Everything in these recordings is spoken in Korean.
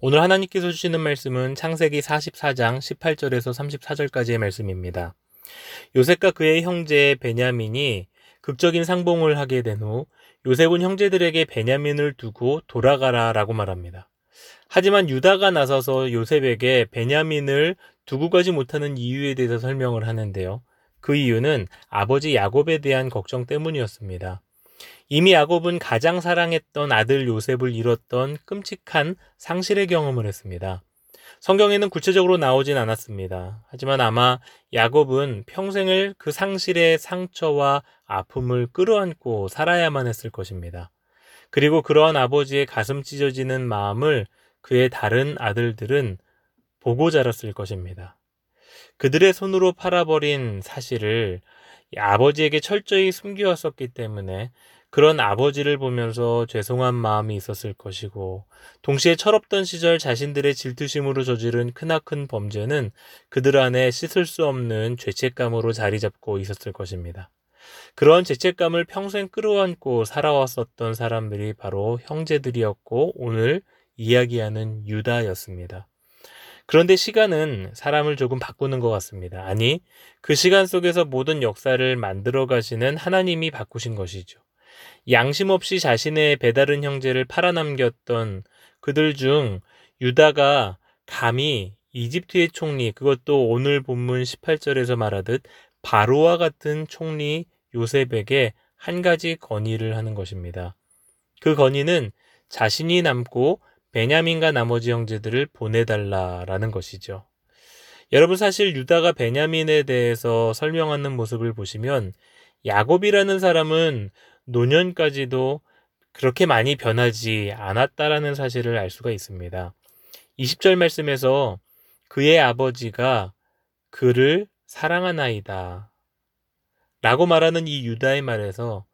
오늘 하나님께서 주시는 말씀은 창세기 44장 18절에서 34절까지의 말씀입니다. 요셉과 그의 형제 베냐민이 극적인 상봉을 하게 된 후 요셉은 형제들에게 베냐민을 두고 돌아가라 라고 말합니다. 하지만 유다가 나서서 요셉에게 베냐민을 두고 가지 못하는 이유에 대해서 설명을 하는데요. 그 이유는 아버지 야곱에 대한 걱정 때문이었습니다. 이미 야곱은 가장 사랑했던 아들 요셉을 잃었던 끔찍한 상실의 경험을 했습니다. 성경에는 구체적으로 나오진 않았습니다. 하지만 아마 야곱은 평생을 그 상실의 상처와 아픔을 끌어안고 살아야만 했을 것입니다. 그리고 그러한 아버지의 가슴 찢어지는 마음을 그의 다른 아들들은 보고 자랐을 것입니다. 그들의 손으로 팔아버린 사실을 아버지에게 철저히 숨겨왔었기 때문에 그런 아버지를 보면서 죄송한 마음이 있었을 것이고, 동시에 철없던 시절 자신들의 질투심으로 저지른 크나큰 범죄는 그들 안에 씻을 수 없는 죄책감으로 자리 잡고 있었을 것입니다. 그런 죄책감을 평생 끌어안고 살아왔었던 사람들이 바로 형제들이었고, 오늘 이야기하는 유다였습니다. 그런데 시간은 사람을 조금 바꾸는 것 같습니다. 아니, 그 시간 속에서 모든 역사를 만들어 가시는 하나님이 바꾸신 것이죠. 양심 없이 자신의 배다른 형제를 팔아남겼던 그들 중 유다가 감히 이집트의 총리, 그것도 오늘 본문 18절에서 말하듯 바로와 같은 총리 요셉에게 한 가지 건의를 하는 것입니다. 그 건의는 자신이 남고 베냐민과 나머지 형제들을 보내달라라는 것이죠. 여러분 사실 유다가 베냐민에 대해서 설명하는 모습을 보시면 야곱이라는 사람은 노년까지도 그렇게 많이 변하지 않았다라는 사실을 알 수가 있습니다. 20절 말씀에서 그의 아버지가 그를 사랑하나이다. 라고 말하는 이 유다의 말에서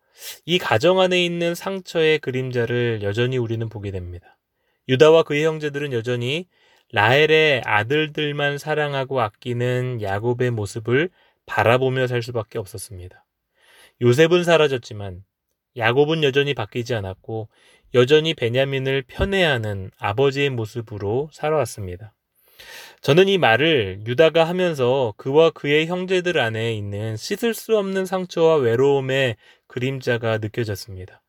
이 가정 안에 있는 상처의 그림자를 여전히 우리는 보게 됩니다. 유다와 그의 형제들은 여전히 라헬의 아들들만 사랑하고 아끼는 야곱의 모습을 바라보며 살 수밖에 없었습니다. 요셉은 사라졌지만 야곱은 여전히 바뀌지 않았고 여전히 베냐민을 편애하는 아버지의 모습으로 살아왔습니다. 저는 이 말을 유다가 하면서 그와 그의 형제들 안에 있는 씻을 수 없는 상처와 외로움의 그림자가 느껴졌습니다.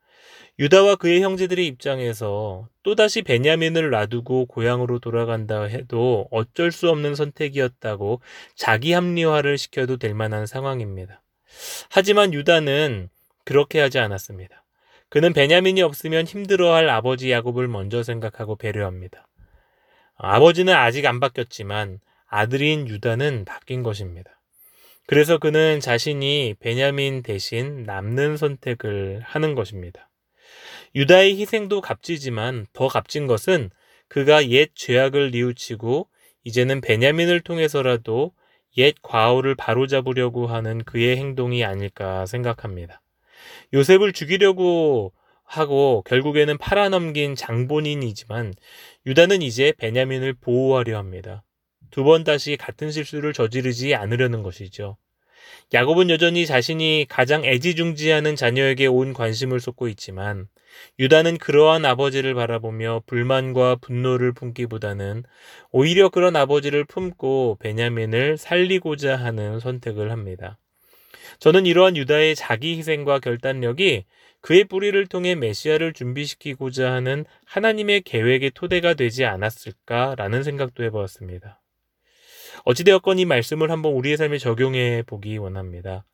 유다와 그의 형제들의 입장에서 또다시 베냐민을 놔두고 고향으로 돌아간다 해도 어쩔 수 없는 선택이었다고 자기 합리화를 시켜도 될 만한 상황입니다. 하지만 유다는 그렇게 하지 않았습니다. 그는 베냐민이 없으면 힘들어할 아버지 야곱을 먼저 생각하고 배려합니다. 아버지는 아직 안 바뀌었지만 아들인 유다는 바뀐 것입니다. 그래서 그는 자신이 베냐민 대신 남는 선택을 하는 것입니다. 유다의 희생도 값지지만 더 값진 것은 그가 옛 죄악을 뉘우치고 이제는 베냐민을 통해서라도 옛 과오를 바로잡으려고 하는 그의 행동이 아닐까 생각합니다. 요셉을 죽이려고 하고 결국에는 팔아넘긴 장본인이지만 유다는 이제 베냐민을 보호하려 합니다. 두 번 다시 같은 실수를 저지르지 않으려는 것이죠. 야곱은 여전히 자신이 가장 애지중지하는 자녀에게 온 관심을 쏟고 있지만 유다는 그러한 아버지를 바라보며 불만과 분노를 품기보다는 오히려 그런 아버지를 품고 베냐민을 살리고자 하는 선택을 합니다. 저는 이러한 유다의 자기 희생과 결단력이 그의 뿌리를 통해 메시아를 준비시키고자 하는 하나님의 계획의 토대가 되지 않았을까라는 생각도 해보았습니다. 어찌되었건 이 말씀을 한번 우리의 삶에 적용해 보기 원합니다.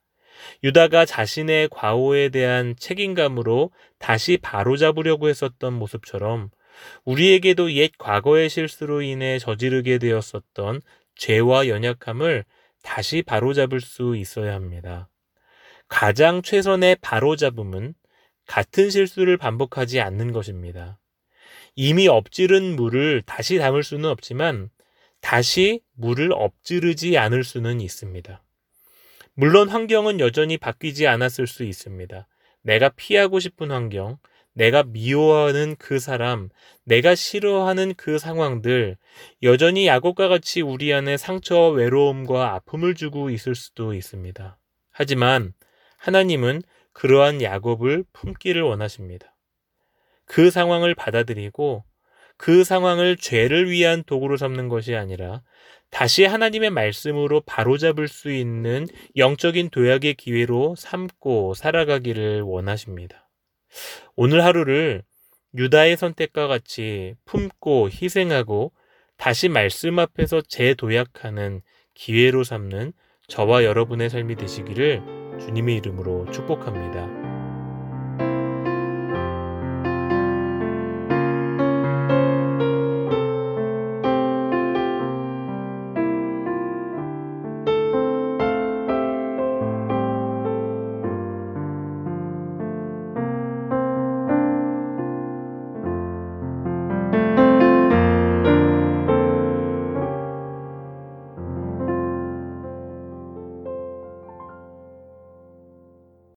유다가 자신의 과오에 대한 책임감으로 다시 바로잡으려고 했었던 모습처럼 우리에게도 옛 과거의 실수로 인해 저지르게 되었었던 죄와 연약함을 다시 바로잡을 수 있어야 합니다. 가장 최선의 바로잡음은 같은 실수를 반복하지 않는 것입니다. 이미 엎지른 물을 다시 담을 수는 없지만 다시 물을 엎지르지 않을 수는 있습니다. 물론 환경은 여전히 바뀌지 않았을 수 있습니다. 내가 피하고 싶은 환경, 내가 미워하는 그 사람, 내가 싫어하는 그 상황들, 여전히 야곱과 같이 우리 안에 상처와 외로움과 아픔을 주고 있을 수도 있습니다. 하지만 하나님은 그러한 야곱을 품기를 원하십니다. 그 상황을 받아들이고 그 상황을 죄를 위한 도구로 삼는 것이 아니라 다시 하나님의 말씀으로 바로잡을 수 있는 영적인 도약의 기회로 삼고 살아가기를 원하십니다. 오늘 하루를 유다의 선택과 같이 품고 희생하고 다시 말씀 앞에서 재도약하는 기회로 삼는 저와 여러분의 삶이 되시기를 주님의 이름으로 축복합니다.